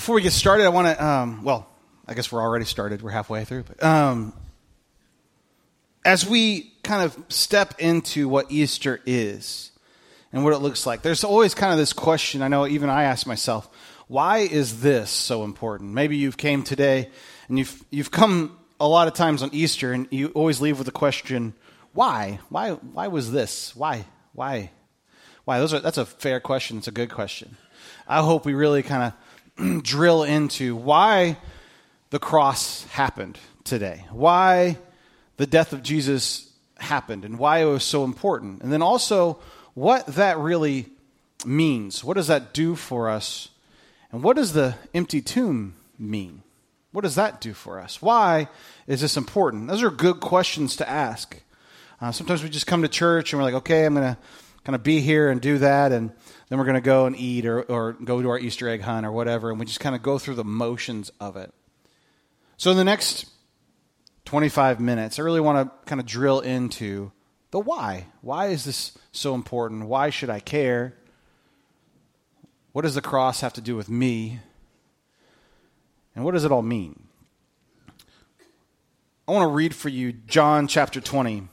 before we get started, I want to, um, well, I guess we're already started. We're halfway through. But, um, as we kind of step into what Easter is and what it looks like, there's always kind of this question. I know even I ask myself, why is this so important? Maybe you've came today and you've, you've come a lot of times on Easter and you always leave with the question, why? Why, why was this? Why? Why? Why? Those are, that's a fair question. It's a good question. I hope we really kind of drill into why the cross happened today, why the death of Jesus happened, and why it was so important. And then also what that really means. What does that do for us? And what does the empty tomb mean? What does that do for us? Why is this important? Those are good questions to ask. Uh, sometimes we just come to church and we're like, okay, I'm going to kind of be here and do that, and then we're going to go and eat or, or go to our Easter egg hunt or whatever, and we just kind of go through the motions of it. So, in the next 25 minutes, I really want to kind of drill into the why. Why is this so important? Why should I care? What does the cross have to do with me? And what does it all mean? I want to read for you John chapter 20.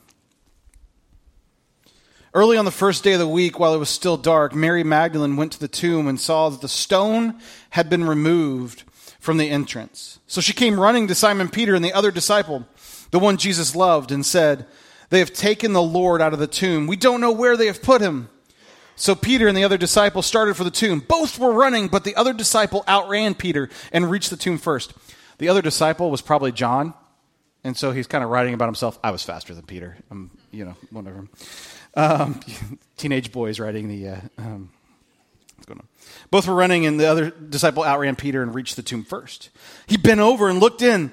Early on the first day of the week, while it was still dark, Mary Magdalene went to the tomb and saw that the stone had been removed from the entrance. So she came running to Simon Peter and the other disciple, the one Jesus loved, and said, They have taken the Lord out of the tomb. We don't know where they have put him. So Peter and the other disciple started for the tomb. Both were running, but the other disciple outran Peter and reached the tomb first. The other disciple was probably John, and so he's kind of writing about himself. I was faster than Peter. I'm, you know, whatever. Um, teenage boys writing the. Uh, um, what's going on? Both were running, and the other disciple outran Peter and reached the tomb first. He bent over and looked in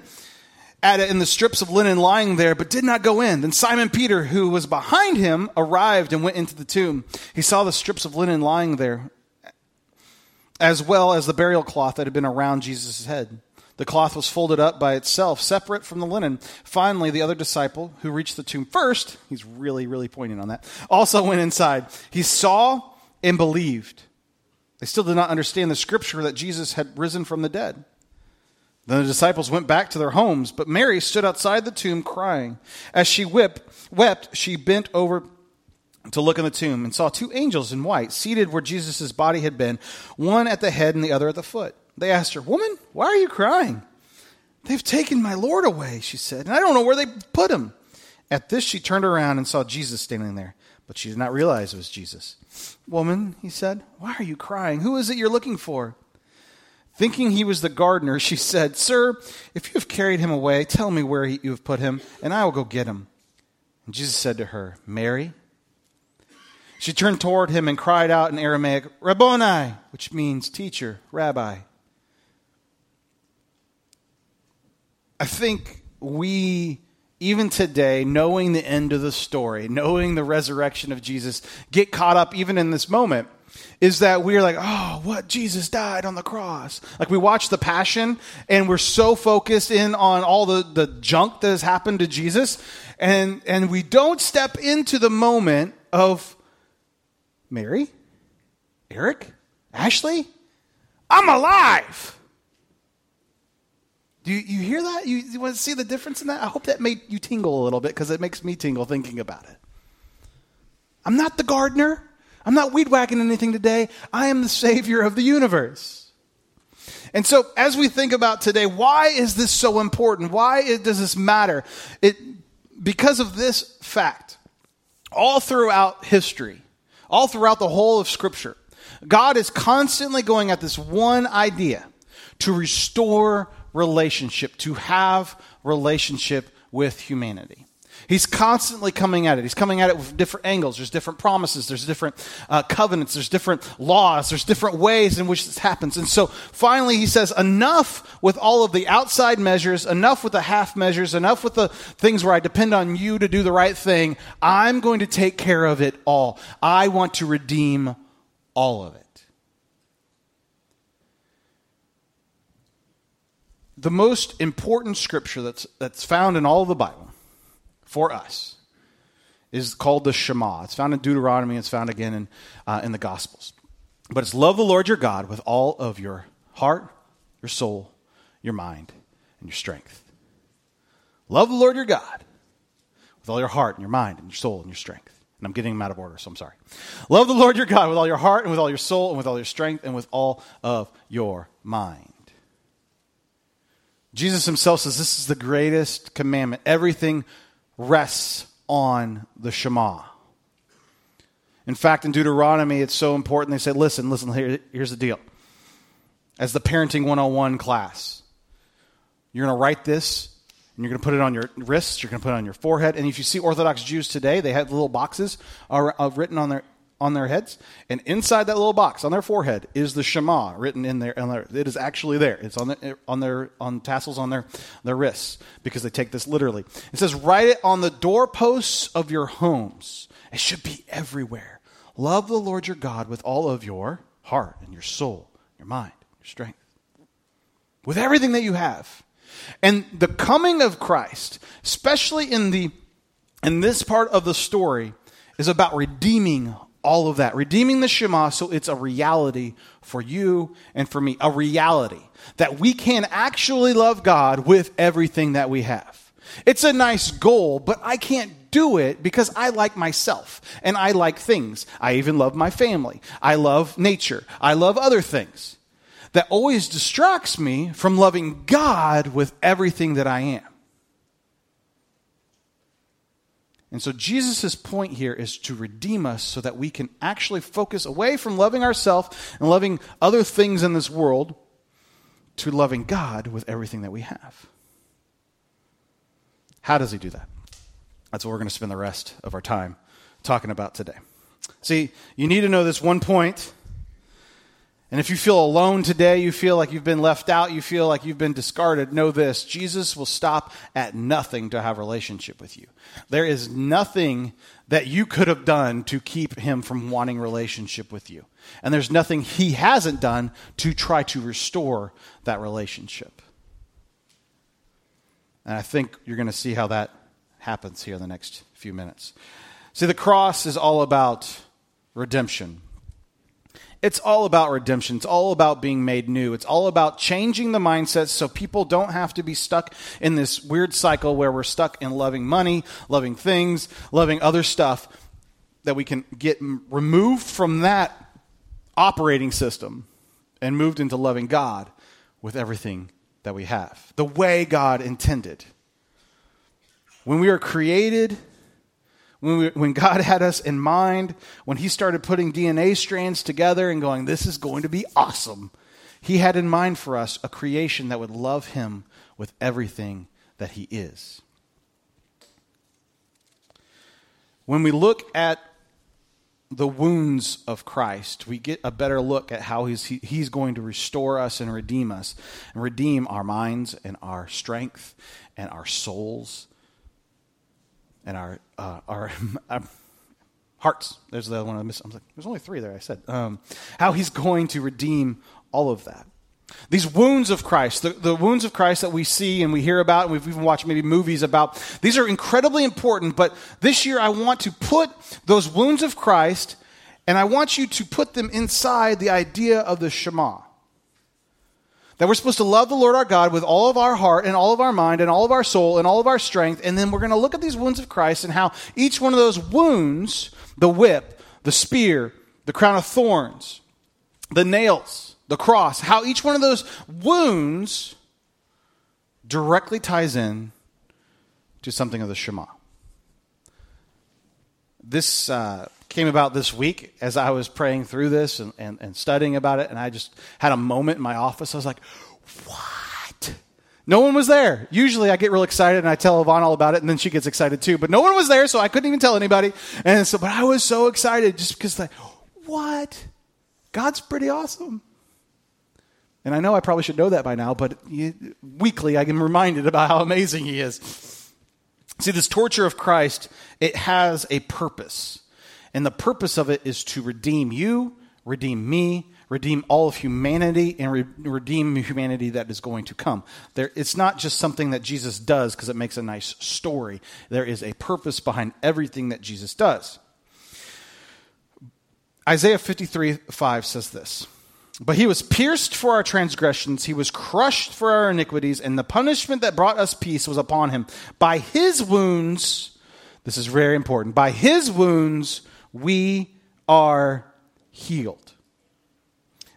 at it in the strips of linen lying there, but did not go in. Then Simon Peter, who was behind him, arrived and went into the tomb. He saw the strips of linen lying there, as well as the burial cloth that had been around Jesus' head. The cloth was folded up by itself, separate from the linen. Finally, the other disciple, who reached the tomb first, he's really, really pointing on that, also went inside. He saw and believed. They still did not understand the scripture that Jesus had risen from the dead. Then the disciples went back to their homes, but Mary stood outside the tomb crying. As she wept, wept she bent over to look in the tomb and saw two angels in white seated where Jesus' body had been, one at the head and the other at the foot. They asked her, Woman, why are you crying? They've taken my Lord away, she said, and I don't know where they put him. At this, she turned around and saw Jesus standing there, but she did not realize it was Jesus. Woman, he said, why are you crying? Who is it you're looking for? Thinking he was the gardener, she said, Sir, if you have carried him away, tell me where you have put him, and I will go get him. And Jesus said to her, Mary. She turned toward him and cried out in Aramaic, Rabboni, which means teacher, rabbi. I think we, even today, knowing the end of the story, knowing the resurrection of Jesus, get caught up even in this moment. Is that we're like, oh, what? Jesus died on the cross. Like we watch the Passion and we're so focused in on all the, the junk that has happened to Jesus, and, and we don't step into the moment of Mary, Eric, Ashley, I'm alive. Do you, you hear that? You, you want to see the difference in that? I hope that made you tingle a little bit because it makes me tingle thinking about it. I'm not the gardener. I'm not weed whacking anything today. I am the Savior of the universe. And so, as we think about today, why is this so important? Why does this matter? It, because of this fact. All throughout history, all throughout the whole of Scripture, God is constantly going at this one idea to restore relationship, to have relationship with humanity. He's constantly coming at it. He's coming at it with different angles. There's different promises. There's different uh, covenants. There's different laws. There's different ways in which this happens. And so finally, he says, enough with all of the outside measures, enough with the half measures, enough with the things where I depend on you to do the right thing. I'm going to take care of it all. I want to redeem all of it. The most important scripture that's, that's found in all of the Bible for us is called the Shema. It's found in Deuteronomy, it's found again in, uh, in the Gospels. But it's love the Lord your God with all of your heart, your soul, your mind, and your strength. Love the Lord your God with all your heart and your mind and your soul and your strength. And I'm getting them out of order, so I'm sorry. Love the Lord your God with all your heart and with all your soul and with all your strength and with all of your mind. Jesus himself says this is the greatest commandment. Everything rests on the Shema. In fact, in Deuteronomy, it's so important. They say, listen, listen, here, here's the deal. As the Parenting 101 class, you're going to write this and you're going to put it on your wrists, you're going to put it on your forehead. And if you see Orthodox Jews today, they have little boxes uh, written on their on their heads, and inside that little box on their forehead is the Shema written in there. It is actually there. It's on the, on their on tassels on their their wrists because they take this literally. It says, "Write it on the doorposts of your homes. It should be everywhere. Love the Lord your God with all of your heart and your soul, your mind, your strength, with everything that you have." And the coming of Christ, especially in the in this part of the story, is about redeeming all of that, redeeming the Shema so it's a reality for you and for me, a reality that we can actually love God with everything that we have. It's a nice goal, but I can't do it because I like myself and I like things. I even love my family. I love nature. I love other things that always distracts me from loving God with everything that I am. And so Jesus' point here is to redeem us so that we can actually focus away from loving ourselves and loving other things in this world to loving God with everything that we have. How does he do that? That's what we're going to spend the rest of our time talking about today. See, you need to know this one point and if you feel alone today, you feel like you've been left out, you feel like you've been discarded, know this Jesus will stop at nothing to have relationship with you. There is nothing that you could have done to keep him from wanting relationship with you. And there's nothing he hasn't done to try to restore that relationship. And I think you're going to see how that happens here in the next few minutes. See, the cross is all about redemption. It's all about redemption. It's all about being made new. It's all about changing the mindset so people don't have to be stuck in this weird cycle where we're stuck in loving money, loving things, loving other stuff, that we can get removed from that operating system and moved into loving God with everything that we have, the way God intended. When we are created when, we, when God had us in mind, when He started putting DNA strands together and going, this is going to be awesome, He had in mind for us a creation that would love Him with everything that He is. When we look at the wounds of Christ, we get a better look at how he's, he, he's going to restore us and redeem us, and redeem our minds and our strength and our souls and our uh, our, our hearts. There's the one I missed. I was like, there's only three there. I said um, how he's going to redeem all of that. These wounds of Christ, the, the wounds of Christ that we see and we hear about, and we've even watched maybe movies about, these are incredibly important. But this year, I want to put those wounds of Christ, and I want you to put them inside the idea of the Shema. That we're supposed to love the Lord our God with all of our heart and all of our mind and all of our soul and all of our strength. And then we're going to look at these wounds of Christ and how each one of those wounds the whip, the spear, the crown of thorns, the nails, the cross how each one of those wounds directly ties in to something of the Shema. This uh, came about this week as I was praying through this and, and, and studying about it, and I just had a moment in my office. I was like, what? No one was there. Usually I get real excited and I tell Yvonne all about it, and then she gets excited too. But no one was there, so I couldn't even tell anybody. And so, but I was so excited just because, like, what? God's pretty awesome. And I know I probably should know that by now, but weekly I am reminded about how amazing He is. See, this torture of Christ, it has a purpose. And the purpose of it is to redeem you, redeem me, redeem all of humanity, and re- redeem humanity that is going to come. There, it's not just something that Jesus does because it makes a nice story. There is a purpose behind everything that Jesus does. Isaiah 53 5 says this But he was pierced for our transgressions, he was crushed for our iniquities, and the punishment that brought us peace was upon him. By his wounds, this is very important, by his wounds we are healed.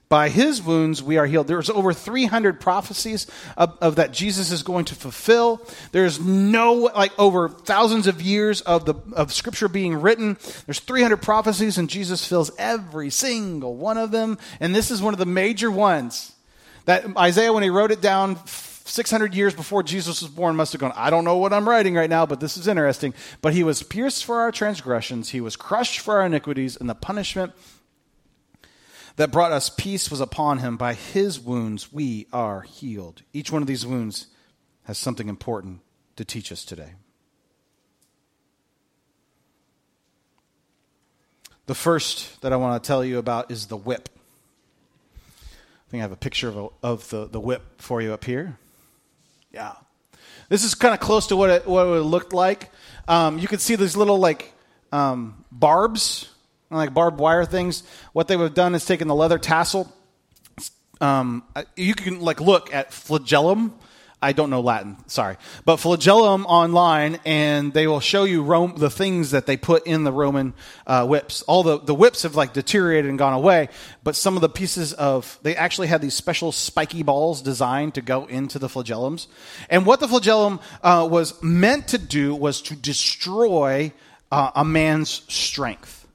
By his wounds we are healed. There's over 300 prophecies of, of, that Jesus is going to fulfill. There's no like over thousands of years of the of scripture being written. There's 300 prophecies and Jesus fills every single one of them. And this is one of the major ones that Isaiah when he wrote it down 600 years before Jesus was born must have gone, I don't know what I'm writing right now, but this is interesting. But he was pierced for our transgressions, he was crushed for our iniquities, and the punishment that brought us peace was upon him. By his wounds we are healed. Each one of these wounds has something important to teach us today. The first that I want to tell you about is the whip. I think I have a picture of, a, of the, the whip for you up here. Yeah. This is kind of close to what it, what it looked like. Um, you can see these little like um, barbs like barbed wire things. What they would have done is taken the leather tassel. Um, you can like look at flagellum. I don't know Latin, sorry, but flagellum online, and they will show you Rome, the things that they put in the Roman uh, whips. All the the whips have like deteriorated and gone away, but some of the pieces of they actually had these special spiky balls designed to go into the flagellums. And what the flagellum uh, was meant to do was to destroy uh, a man's strength.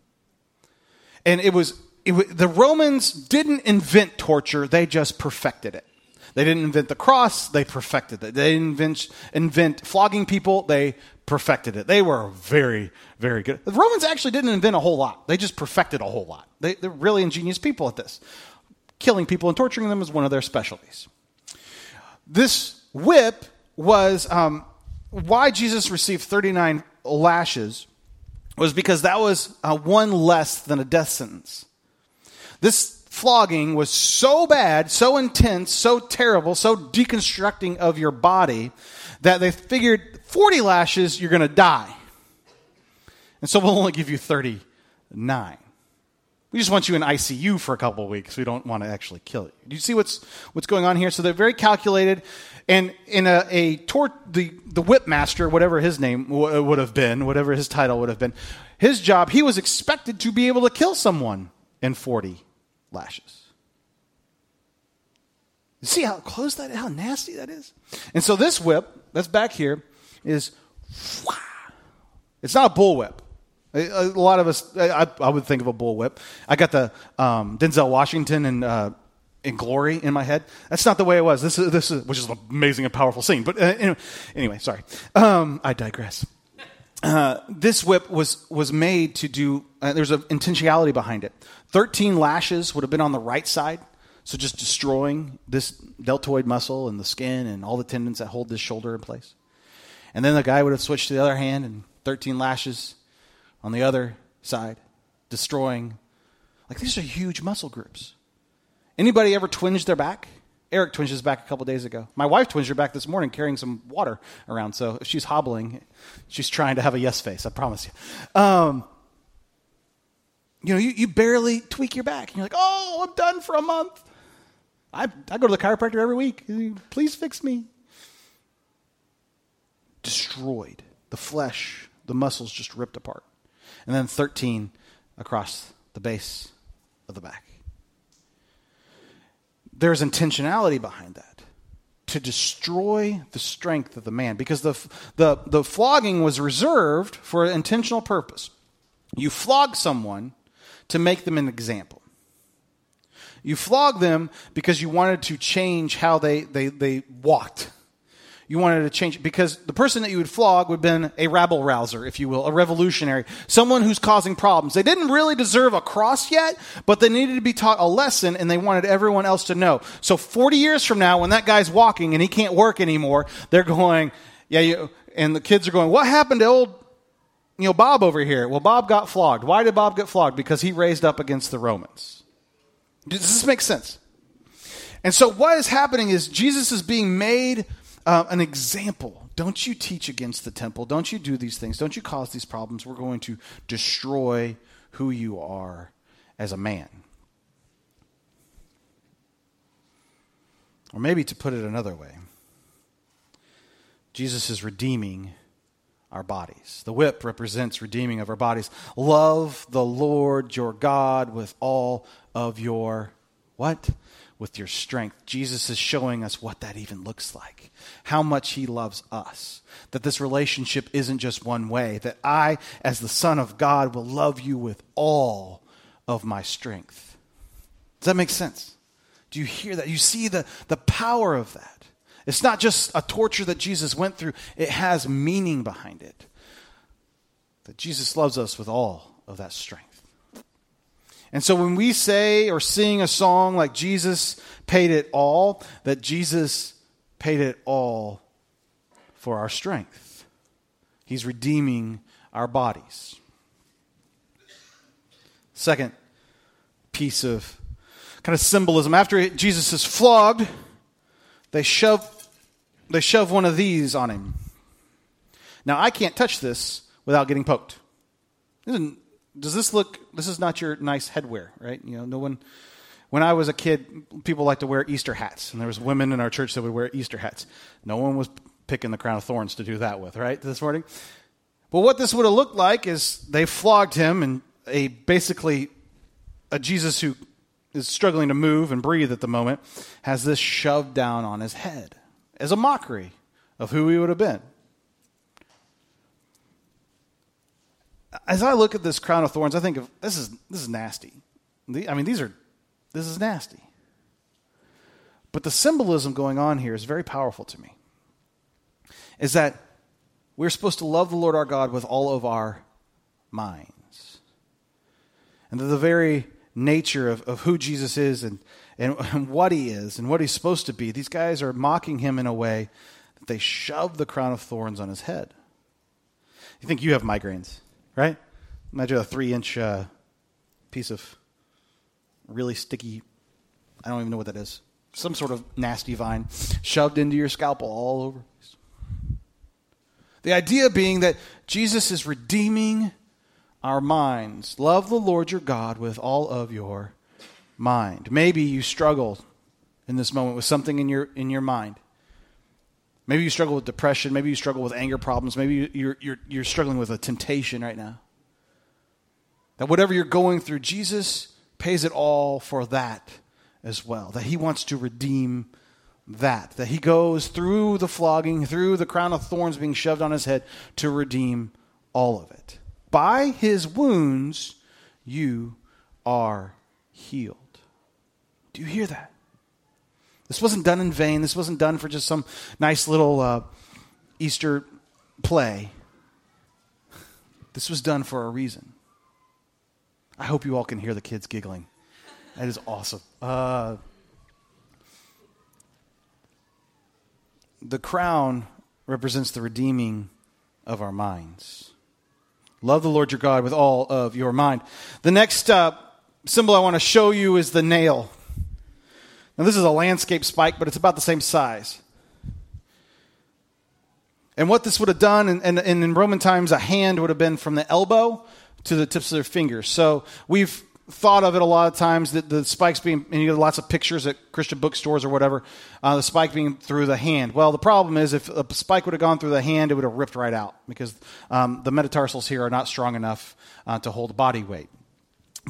And it was, it was, the Romans didn't invent torture, they just perfected it. They didn't invent the cross, they perfected it. They didn't invent, invent flogging people, they perfected it. They were very, very good. The Romans actually didn't invent a whole lot, they just perfected a whole lot. They, they're really ingenious people at this. Killing people and torturing them is one of their specialties. This whip was um, why Jesus received 39 lashes was because that was uh, one less than a death sentence. This flogging was so bad, so intense, so terrible, so deconstructing of your body that they figured 40 lashes, you're going to die. And so we'll only give you 39. We just want you in ICU for a couple weeks. We don't want to actually kill you. Do you see what's what's going on here? So they're very calculated, and in a, a tor- the the whip master, whatever his name w- would have been, whatever his title would have been, his job, he was expected to be able to kill someone in forty lashes. You see how close that, how nasty that is. And so this whip that's back here is, it's not a bullwhip. A lot of us, I, I, would think of a bullwhip. I got the um, Denzel Washington and uh, in Glory in my head. That's not the way it was. This is this is which is an amazing and powerful scene. But uh, anyway, sorry. Um, I digress. This whip was was made to do. Uh, there's an intentionality behind it. Thirteen lashes would have been on the right side, so just destroying this deltoid muscle and the skin and all the tendons that hold this shoulder in place. And then the guy would have switched to the other hand and 13 lashes on the other side, destroying. Like these are huge muscle groups. Anybody ever twinged their back? Eric twinged his back a couple days ago. My wife twinged her back this morning carrying some water around. So she's hobbling, she's trying to have a yes face, I promise you. Um, you know, you, you barely tweak your back. And you're like, oh, I'm done for a month. I, I go to the chiropractor every week. Please fix me. Destroyed. The flesh, the muscles just ripped apart and then 13 across the base of the back. There's intentionality behind that to destroy the strength of the man because the, the, the flogging was reserved for an intentional purpose. You flog someone to make them an example. You flog them because you wanted to change how they, they, they walked you wanted to change because the person that you would flog would have been a rabble rouser, if you will, a revolutionary, someone who's causing problems. They didn't really deserve a cross yet, but they needed to be taught a lesson and they wanted everyone else to know. So 40 years from now, when that guy's walking and he can't work anymore, they're going, yeah, you, and the kids are going, what happened to old, you know, Bob over here? Well, Bob got flogged. Why did Bob get flogged? Because he raised up against the Romans. Does this make sense? And so what is happening is Jesus is being made uh, an example. Don't you teach against the temple. Don't you do these things. Don't you cause these problems. We're going to destroy who you are as a man. Or maybe to put it another way, Jesus is redeeming our bodies. The whip represents redeeming of our bodies. Love the Lord your God with all of your what? With your strength. Jesus is showing us what that even looks like. How much he loves us. That this relationship isn't just one way. That I, as the Son of God, will love you with all of my strength. Does that make sense? Do you hear that? You see the, the power of that. It's not just a torture that Jesus went through, it has meaning behind it. That Jesus loves us with all of that strength. And so when we say or sing a song like Jesus paid it all, that Jesus paid it all for our strength. He's redeeming our bodies. Second piece of kind of symbolism after Jesus is flogged, they shove they shove one of these on him. Now, I can't touch this without getting poked. Does this look, this is not your nice headwear, right? You know, no one, when I was a kid, people liked to wear Easter hats, and there was women in our church that would wear Easter hats. No one was picking the crown of thorns to do that with, right, this morning? But what this would have looked like is they flogged him, and a basically a Jesus who is struggling to move and breathe at the moment has this shoved down on his head as a mockery of who he would have been. As I look at this crown of thorns, I think of this is this is nasty. I mean, these are this is nasty. But the symbolism going on here is very powerful to me. Is that we're supposed to love the Lord our God with all of our minds. And that the very nature of, of who Jesus is and and, and what he is and what he's supposed to be. These guys are mocking him in a way that they shove the crown of thorns on his head. You think you have migraines, right? Imagine a three inch uh, piece of really sticky, I don't even know what that is, some sort of nasty vine shoved into your scalp all over. The idea being that Jesus is redeeming our minds. Love the Lord your God with all of your mind. Maybe you struggle in this moment with something in your in your mind. Maybe you struggle with depression. Maybe you struggle with anger problems. Maybe you're, you're, you're struggling with a temptation right now. That whatever you're going through, Jesus pays it all for that as well. That He wants to redeem that. That He goes through the flogging, through the crown of thorns being shoved on His head to redeem all of it. By His wounds, you are healed. Do you hear that? This wasn't done in vain. This wasn't done for just some nice little uh, Easter play. This was done for a reason. I hope you all can hear the kids giggling. That is awesome. Uh, the crown represents the redeeming of our minds. Love the Lord your God with all of your mind. The next uh, symbol I want to show you is the nail. Now, this is a landscape spike, but it's about the same size. And what this would have done, and, and, and, in Roman times, a hand would have been from the elbow to the tips of their fingers. So we've thought of it a lot of times that the spikes being, and you get lots of pictures at Christian bookstores or whatever, uh, the spike being through the hand. Well, the problem is if a spike would have gone through the hand, it would have ripped right out because um, the metatarsals here are not strong enough uh, to hold body weight.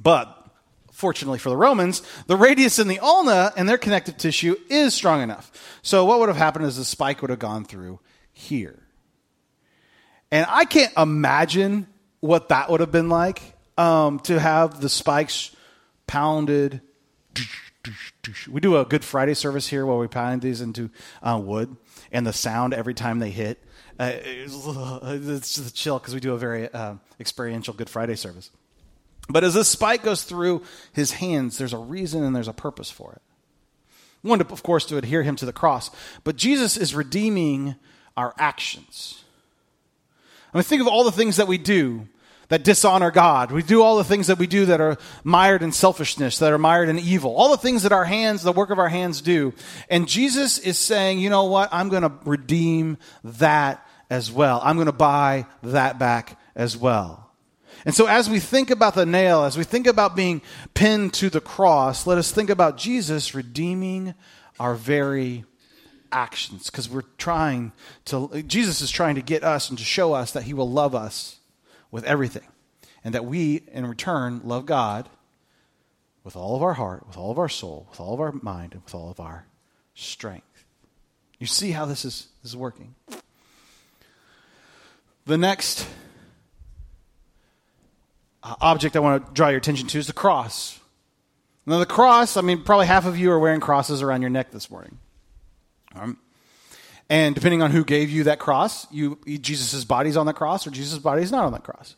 But fortunately for the Romans, the radius in the ulna and their connective tissue is strong enough. So what would have happened is the spike would have gone through here. And I can't imagine what that would have been like um, to have the spikes pounded. We do a Good Friday service here where we pound these into uh, wood, and the sound every time they hit. Uh, it's just a chill because we do a very uh, experiential Good Friday service. But as this spike goes through his hands, there's a reason and there's a purpose for it. One, of course, to adhere him to the cross. But Jesus is redeeming our actions. I mean, think of all the things that we do that dishonor God. We do all the things that we do that are mired in selfishness, that are mired in evil. All the things that our hands, the work of our hands do. And Jesus is saying, you know what? I'm going to redeem that as well. I'm going to buy that back as well. And so, as we think about the nail, as we think about being pinned to the cross, let us think about Jesus redeeming our very actions because we're trying to, Jesus is trying to get us and to show us that he will love us with everything and that we, in return, love God with all of our heart, with all of our soul, with all of our mind, and with all of our strength. You see how this is, this is working. The next object I want to draw your attention to is the cross. Now, the cross, I mean, probably half of you are wearing crosses around your neck this morning. Um, and depending on who gave you that cross, you Jesus' body's on the cross or Jesus' body's not on the cross.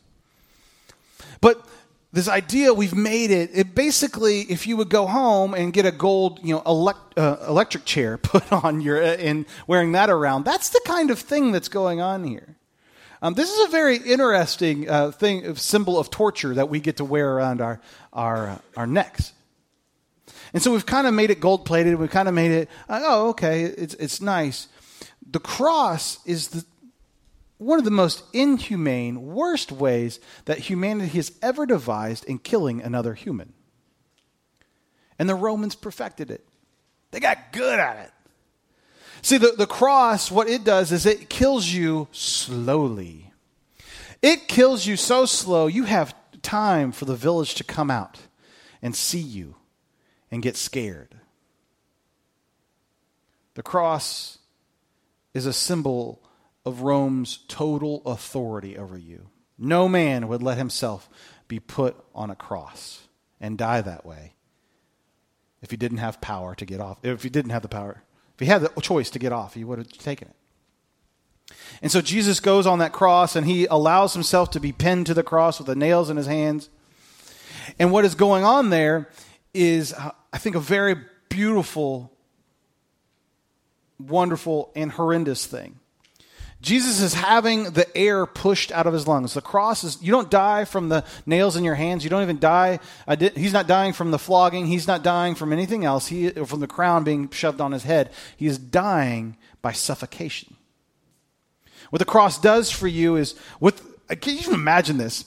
But this idea we've made it, it basically, if you would go home and get a gold, you know, elect, uh, electric chair put on your, uh, and wearing that around, that's the kind of thing that's going on here. Um, this is a very interesting uh, thing, symbol of torture that we get to wear around our, our, uh, our necks. And so we've kind of made it gold plated. We've kind of made it, uh, oh, okay, it's, it's nice. The cross is the, one of the most inhumane, worst ways that humanity has ever devised in killing another human. And the Romans perfected it, they got good at it. See, the, the cross, what it does is it kills you slowly. It kills you so slow, you have time for the village to come out and see you and get scared. The cross is a symbol of Rome's total authority over you. No man would let himself be put on a cross and die that way if he didn't have power to get off. If he didn't have the power, if he had the choice to get off, he would have taken it. And so Jesus goes on that cross and he allows himself to be pinned to the cross with the nails in his hands. And what is going on there is, uh, I think, a very beautiful, wonderful, and horrendous thing. Jesus is having the air pushed out of his lungs. The cross is, you don't die from the nails in your hands. You don't even die. Uh, Did, he's not dying from the flogging. He's not dying from anything else. He, uh, from the crown being shoved on his head. He is dying by suffocation. What the cross does for you is, with, uh, can you even imagine this?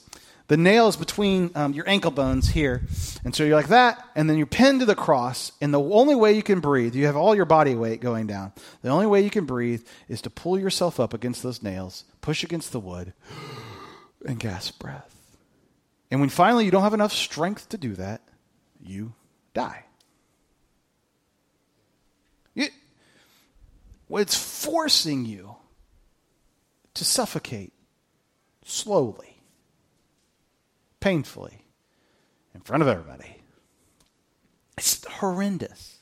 The nail is between um, your ankle bones here. And so you're like that, and then you're pinned to the cross. And the only way you can breathe, you have all your body weight going down. The only way you can breathe is to pull yourself up against those nails, push against the wood, and gasp breath. And when finally you don't have enough strength to do that, you die. It, it's forcing you to suffocate slowly painfully in front of everybody. It's horrendous.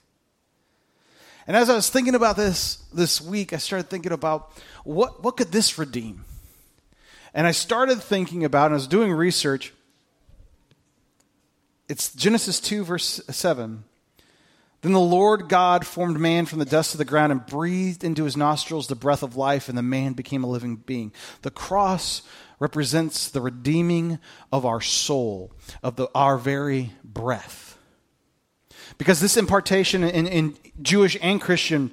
And as I was thinking about this this week, I started thinking about what, what could this redeem? And I started thinking about, and I was doing research. It's Genesis 2, verse 7. Then the Lord God formed man from the dust of the ground and breathed into his nostrils the breath of life, and the man became a living being. The cross represents the redeeming of our soul, of the, our very breath. Because this impartation in, in Jewish and Christian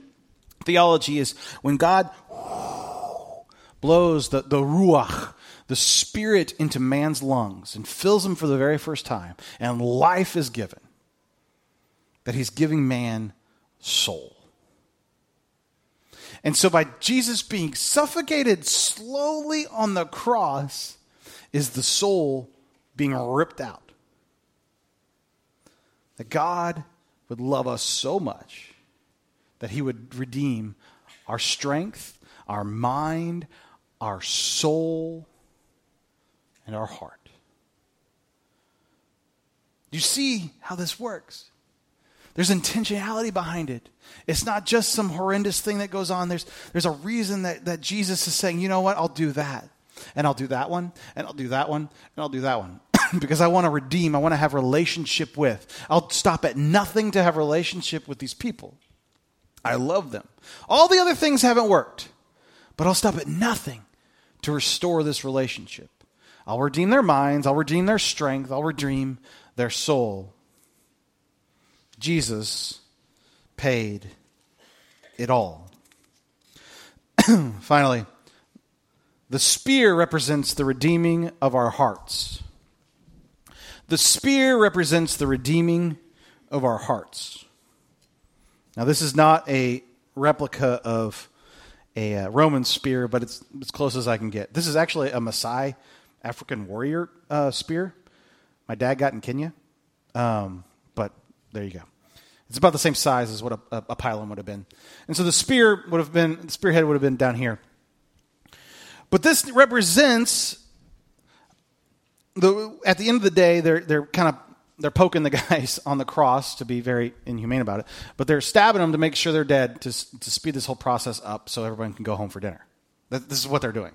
theology is when God blows the, the ruach, the spirit into man's lungs and fills him for the very first time, and life is given, that he's giving man soul. And so, by Jesus being suffocated slowly on the cross, is the soul being ripped out. That God would love us so much that he would redeem our strength, our mind, our soul, and our heart. You see how this works? There's intentionality behind it. It's not just some horrendous thing that goes on. There's, there's a reason that, that Jesus is saying, you know what, I'll do that. And I'll do that one, and I'll do that one, and I'll do that one. because I want to redeem, I want to have relationship with. I'll stop at nothing to have relationship with these people. I love them. All the other things haven't worked, but I'll stop at nothing to restore this relationship. I'll redeem their minds, I'll redeem their strength, I'll redeem their soul. Jesus paid it all. Finally, the spear represents the redeeming of our hearts. The spear represents the redeeming of our hearts. Now, this is not a replica of a uh, Roman spear, but it's as close as I can get. This is actually a Maasai African warrior uh, spear. My dad got in Kenya, um, there you go. It's about the same size as what a, a, a pilum would have been, and so the spear would have been the spearhead would have been down here. But this represents the at the end of the day, they're they're kind of they're poking the guys on the cross to be very inhumane about it, but they're stabbing them to make sure they're dead to to speed this whole process up so everyone can go home for dinner. This is what they're doing.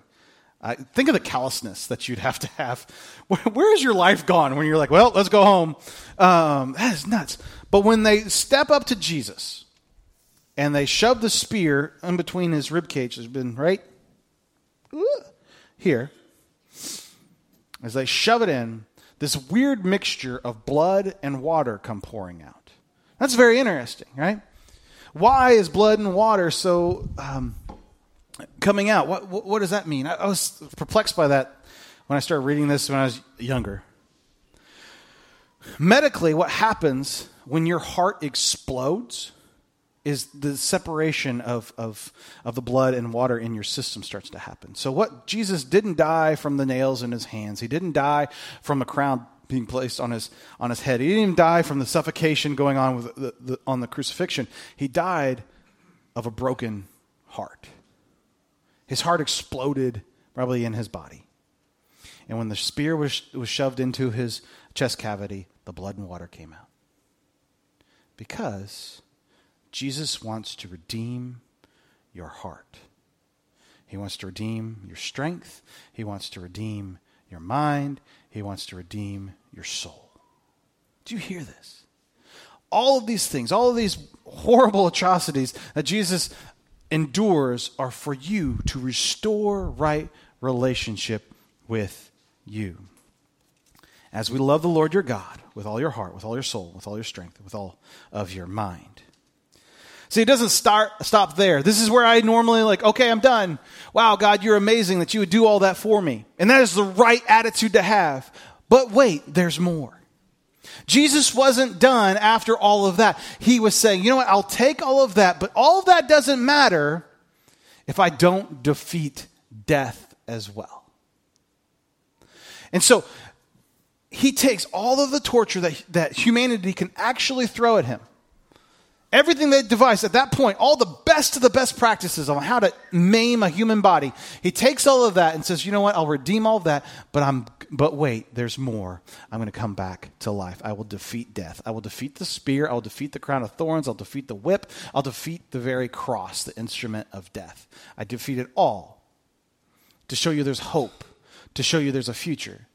Uh, think of the callousness that you'd have to have. Where, where is your life gone when you're like, well, let's go home? Um, that is nuts. But when they step up to Jesus and they shove the spear in between his rib cage, has been right here. As they shove it in, this weird mixture of blood and water come pouring out. That's very interesting, right? Why is blood and water so um, coming out? What, what, what, does that mean? I, I was perplexed by that when I started reading this when I was younger. Medically, what happens when your heart explodes is the separation of, of, of the blood and water in your system starts to happen. So, what Jesus didn't die from the nails in his hands, he didn't die from a crown being placed on his, on his head, he didn't even die from the suffocation going on with the, the, on the crucifixion. He died of a broken heart. His heart exploded probably in his body. And when the spear was, was shoved into his chest cavity, the blood and water came out. Because Jesus wants to redeem your heart. He wants to redeem your strength. He wants to redeem your mind. He wants to redeem your soul. Do you hear this? All of these things, all of these horrible atrocities that Jesus endures are for you to restore right relationship with you. As we love the Lord your God with all your heart, with all your soul, with all your strength, with all of your mind. See, it doesn't start stop there. This is where I normally like, okay, I'm done. Wow, God, you're amazing that you would do all that for me. And that is the right attitude to have. But wait, there's more. Jesus wasn't done after all of that. He was saying, you know what, I'll take all of that, but all of that doesn't matter if I don't defeat death as well. And so he takes all of the torture that, that humanity can actually throw at him Everything they devised at that point, all the best of the best practices on how to maim a human body, he takes all of that and says, "You know what? I'll redeem all of that, but I'm but wait, there's more. I'm going to come back to life. I will defeat death. I will defeat the spear, I will defeat the crown of thorns, I'll defeat the whip, I'll defeat the very cross, the instrument of death. I defeat it all to show you there's hope, to show you there's a future."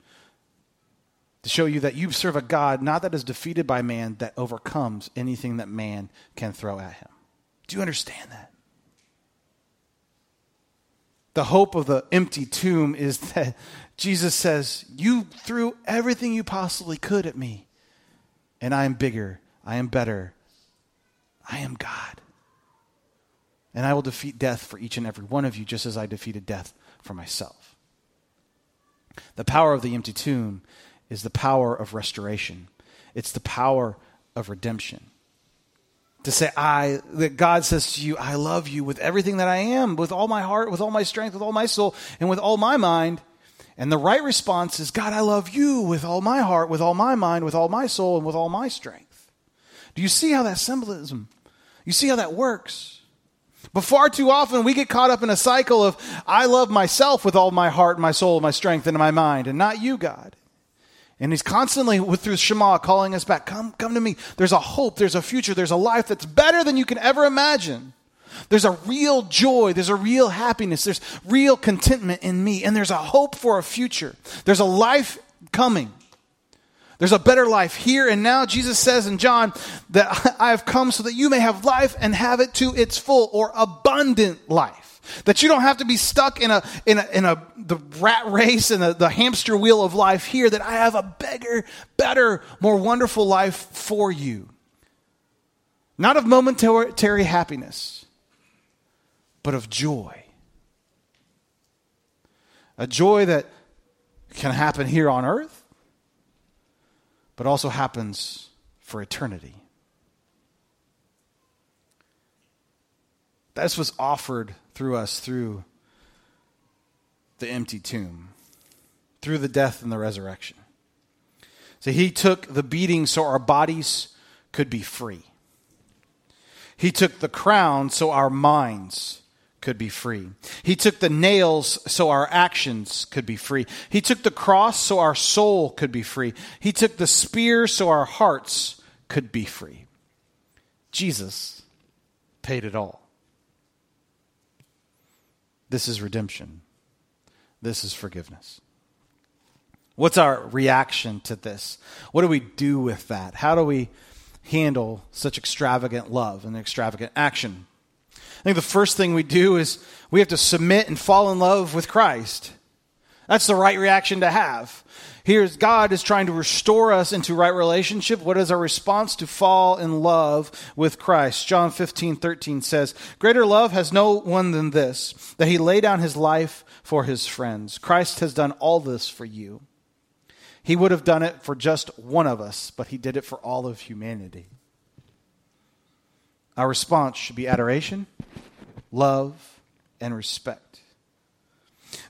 to show you that you serve a God not that is defeated by man, that overcomes anything that man can throw at him. Do you understand that? The hope of the empty tomb is that Jesus says, You threw everything you possibly could at me, and I am bigger, I am better, I am God. And I will defeat death for each and every one of you, just as I defeated death for myself. The power of the empty tomb is the power of restoration. It's the power of redemption. To say, I, that God says to you, I love you with everything that I am, with all my heart, with all my strength, with all my soul, and with all my mind. And the right response is, God, I love you with all my heart, with all my mind, with all my soul, and with all my strength. Do you see how that symbolism, you see how that works? But far too often we get caught up in a cycle of, I love myself with all my heart, and my soul, my strength, and my mind, and not you, God. And he's constantly through Shema calling us back. Come, come to me. There's a hope. There's a future. There's a life that's better than you can ever imagine. There's a real joy. There's a real happiness. There's real contentment in me. And there's a hope for a future. There's a life coming. There's a better life here and now. Jesus says in John that I have come so that you may have life and have it to its full or abundant life. That you don't have to be stuck in a in a in a the rat race and the, the hamster wheel of life here, that I have a bigger, better, more wonderful life for you. Not of momentary happiness, but of joy. A joy that can happen here on earth, but also happens for eternity. This was offered through us through the empty tomb, through the death and the resurrection. So he took the beating so our bodies could be free. He took the crown so our minds could be free. He took the nails so our actions could be free. He took the cross so our soul could be free. He took the spear so our hearts could be free. Jesus paid it all. This is redemption. This is forgiveness. What's our reaction to this? What do we do with that? How do we handle such extravagant love and extravagant action? I think the first thing we do is we have to submit and fall in love with Christ. That's the right reaction to have. Here's God is trying to restore us into right relationship. What is our response to fall in love with Christ? John 15, 13 says, Greater love has no one than this, that he lay down his life for his friends. Christ has done all this for you. He would have done it for just one of us, but he did it for all of humanity. Our response should be adoration, love, and respect.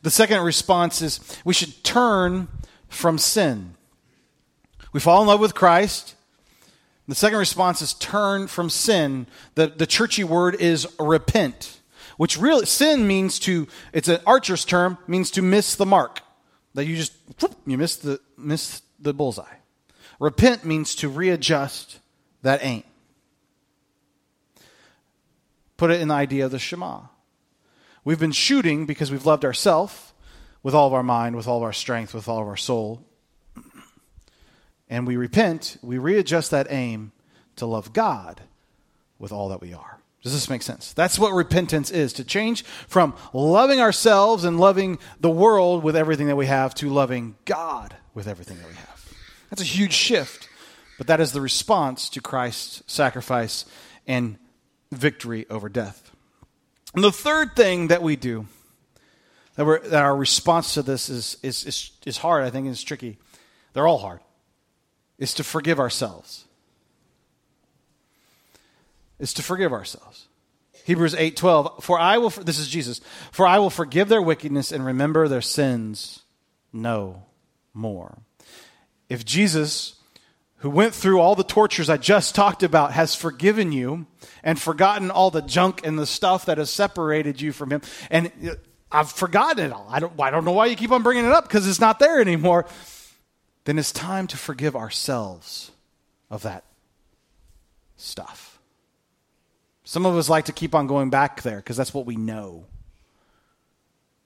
The second response is we should turn from sin. We fall in love with Christ. The second response is turn from sin. The, the churchy word is repent, which really, sin means to, it's an archer's term, means to miss the mark. That you just, you miss the, miss the bullseye. Repent means to readjust that aim. Put it in the idea of the Shema. We've been shooting because we've loved ourselves with all of our mind, with all of our strength, with all of our soul. And we repent, we readjust that aim to love God with all that we are. Does this make sense? That's what repentance is to change from loving ourselves and loving the world with everything that we have to loving God with everything that we have. That's a huge shift, but that is the response to Christ's sacrifice and victory over death. And the third thing that we do, that, we're, that our response to this is, is, is, is hard, I think, and it's tricky. They're all hard. Is to forgive ourselves. Is to forgive ourselves. Hebrews 8:12 For I will this is Jesus for I will forgive their wickedness and remember their sins no more. If Jesus who went through all the tortures I just talked about, has forgiven you and forgotten all the junk and the stuff that has separated you from him. And I've forgotten it all. I don't, I don't know why you keep on bringing it up because it's not there anymore. Then it's time to forgive ourselves of that stuff. Some of us like to keep on going back there because that's what we know.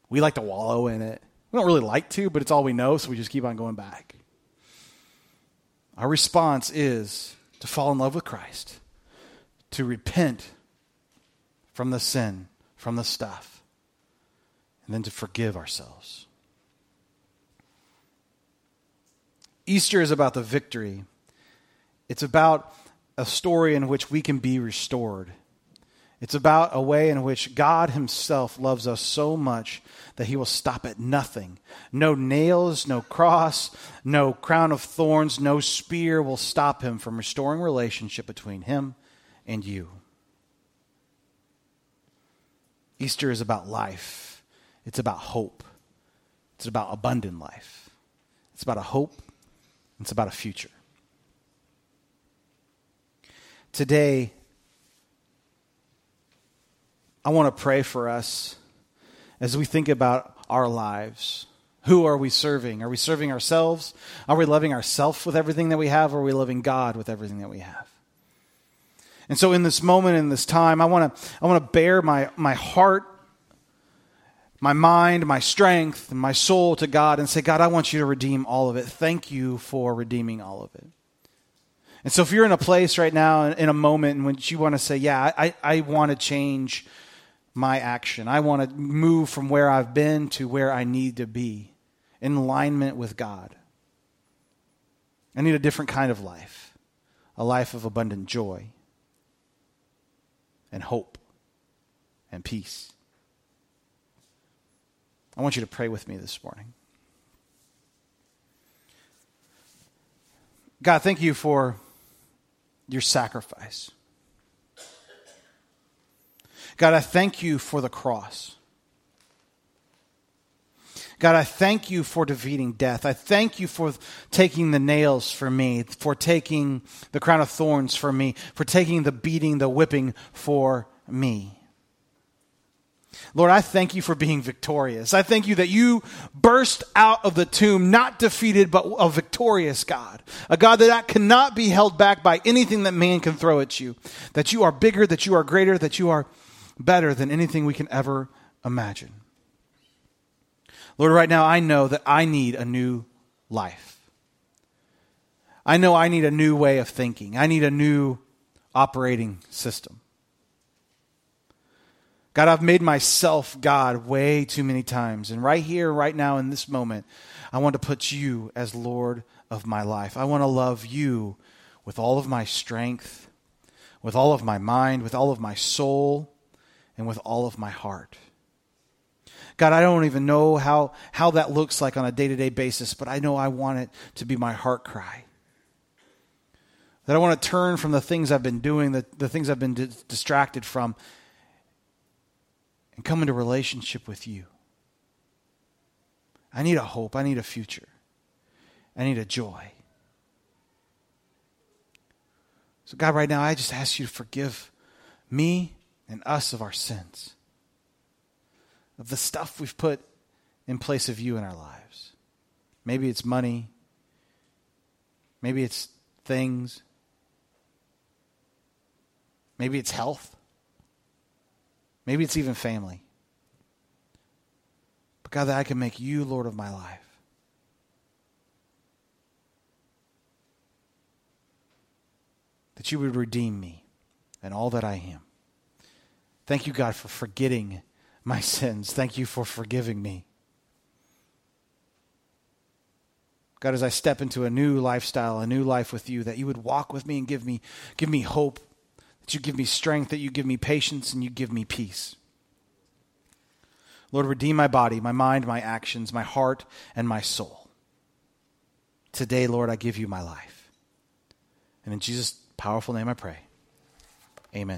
We like to wallow in it. We don't really like to, but it's all we know, so we just keep on going back. Our response is to fall in love with Christ, to repent from the sin, from the stuff, and then to forgive ourselves. Easter is about the victory. It's about a story in which we can be restored. It's about a way in which God Himself loves us so much that He will stop at nothing. No nails, no cross, no crown of thorns, no spear will stop Him from restoring relationship between Him and you. Easter is about life, it's about hope, it's about abundant life, it's about a hope, it's about a future. Today, I want to pray for us as we think about our lives. Who are we serving? Are we serving ourselves? Are we loving ourselves with everything that we have? Or are we loving God with everything that we have? And so, in this moment, in this time, I want to I want to bear my, my heart, my mind, my strength, and my soul to God and say, God, I want you to redeem all of it. Thank you for redeeming all of it. And so, if you're in a place right now, in a moment in which you want to say, Yeah, I, I want to change my action. I want to move from where I've been to where I need to be in alignment with God. I need a different kind of life, a life of abundant joy and hope and peace. I want you to pray with me this morning. God, thank you for your sacrifice. God, I thank you for the cross. God, I thank you for defeating death. I thank you for taking the nails for me, for taking the crown of thorns for me, for taking the beating, the whipping for me. Lord, I thank you for being victorious. I thank you that you burst out of the tomb, not defeated, but a victorious God. A God that cannot be held back by anything that man can throw at you. That you are bigger, that you are greater, that you are better than anything we can ever imagine. Lord, right now I know that I need a new life. I know I need a new way of thinking. I need a new operating system. God, I've made myself God way too many times. And right here, right now, in this moment, I want to put you as Lord of my life. I want to love you with all of my strength, with all of my mind, with all of my soul, and with all of my heart. God, I don't even know how, how that looks like on a day to day basis, but I know I want it to be my heart cry. That I want to turn from the things I've been doing, the, the things I've been di- distracted from, and come into relationship with you. I need a hope. I need a future. I need a joy. So, God, right now, I just ask you to forgive me and us of our sins of the stuff we've put in place of you in our lives. Maybe it's money. Maybe it's things. Maybe it's health. Maybe it's even family. But God, that I can make you Lord of my life. That you would redeem me and all that I am. Thank you, God, for forgetting my sins. Thank you for forgiving me. God, as I step into a new lifestyle, a new life with you, that you would walk with me and give me, give me hope, that you give me strength, that you give me patience, and you give me peace. Lord, redeem my body, my mind, my actions, my heart, and my soul. Today, Lord, I give you my life. And in Jesus' powerful name I pray. Amen.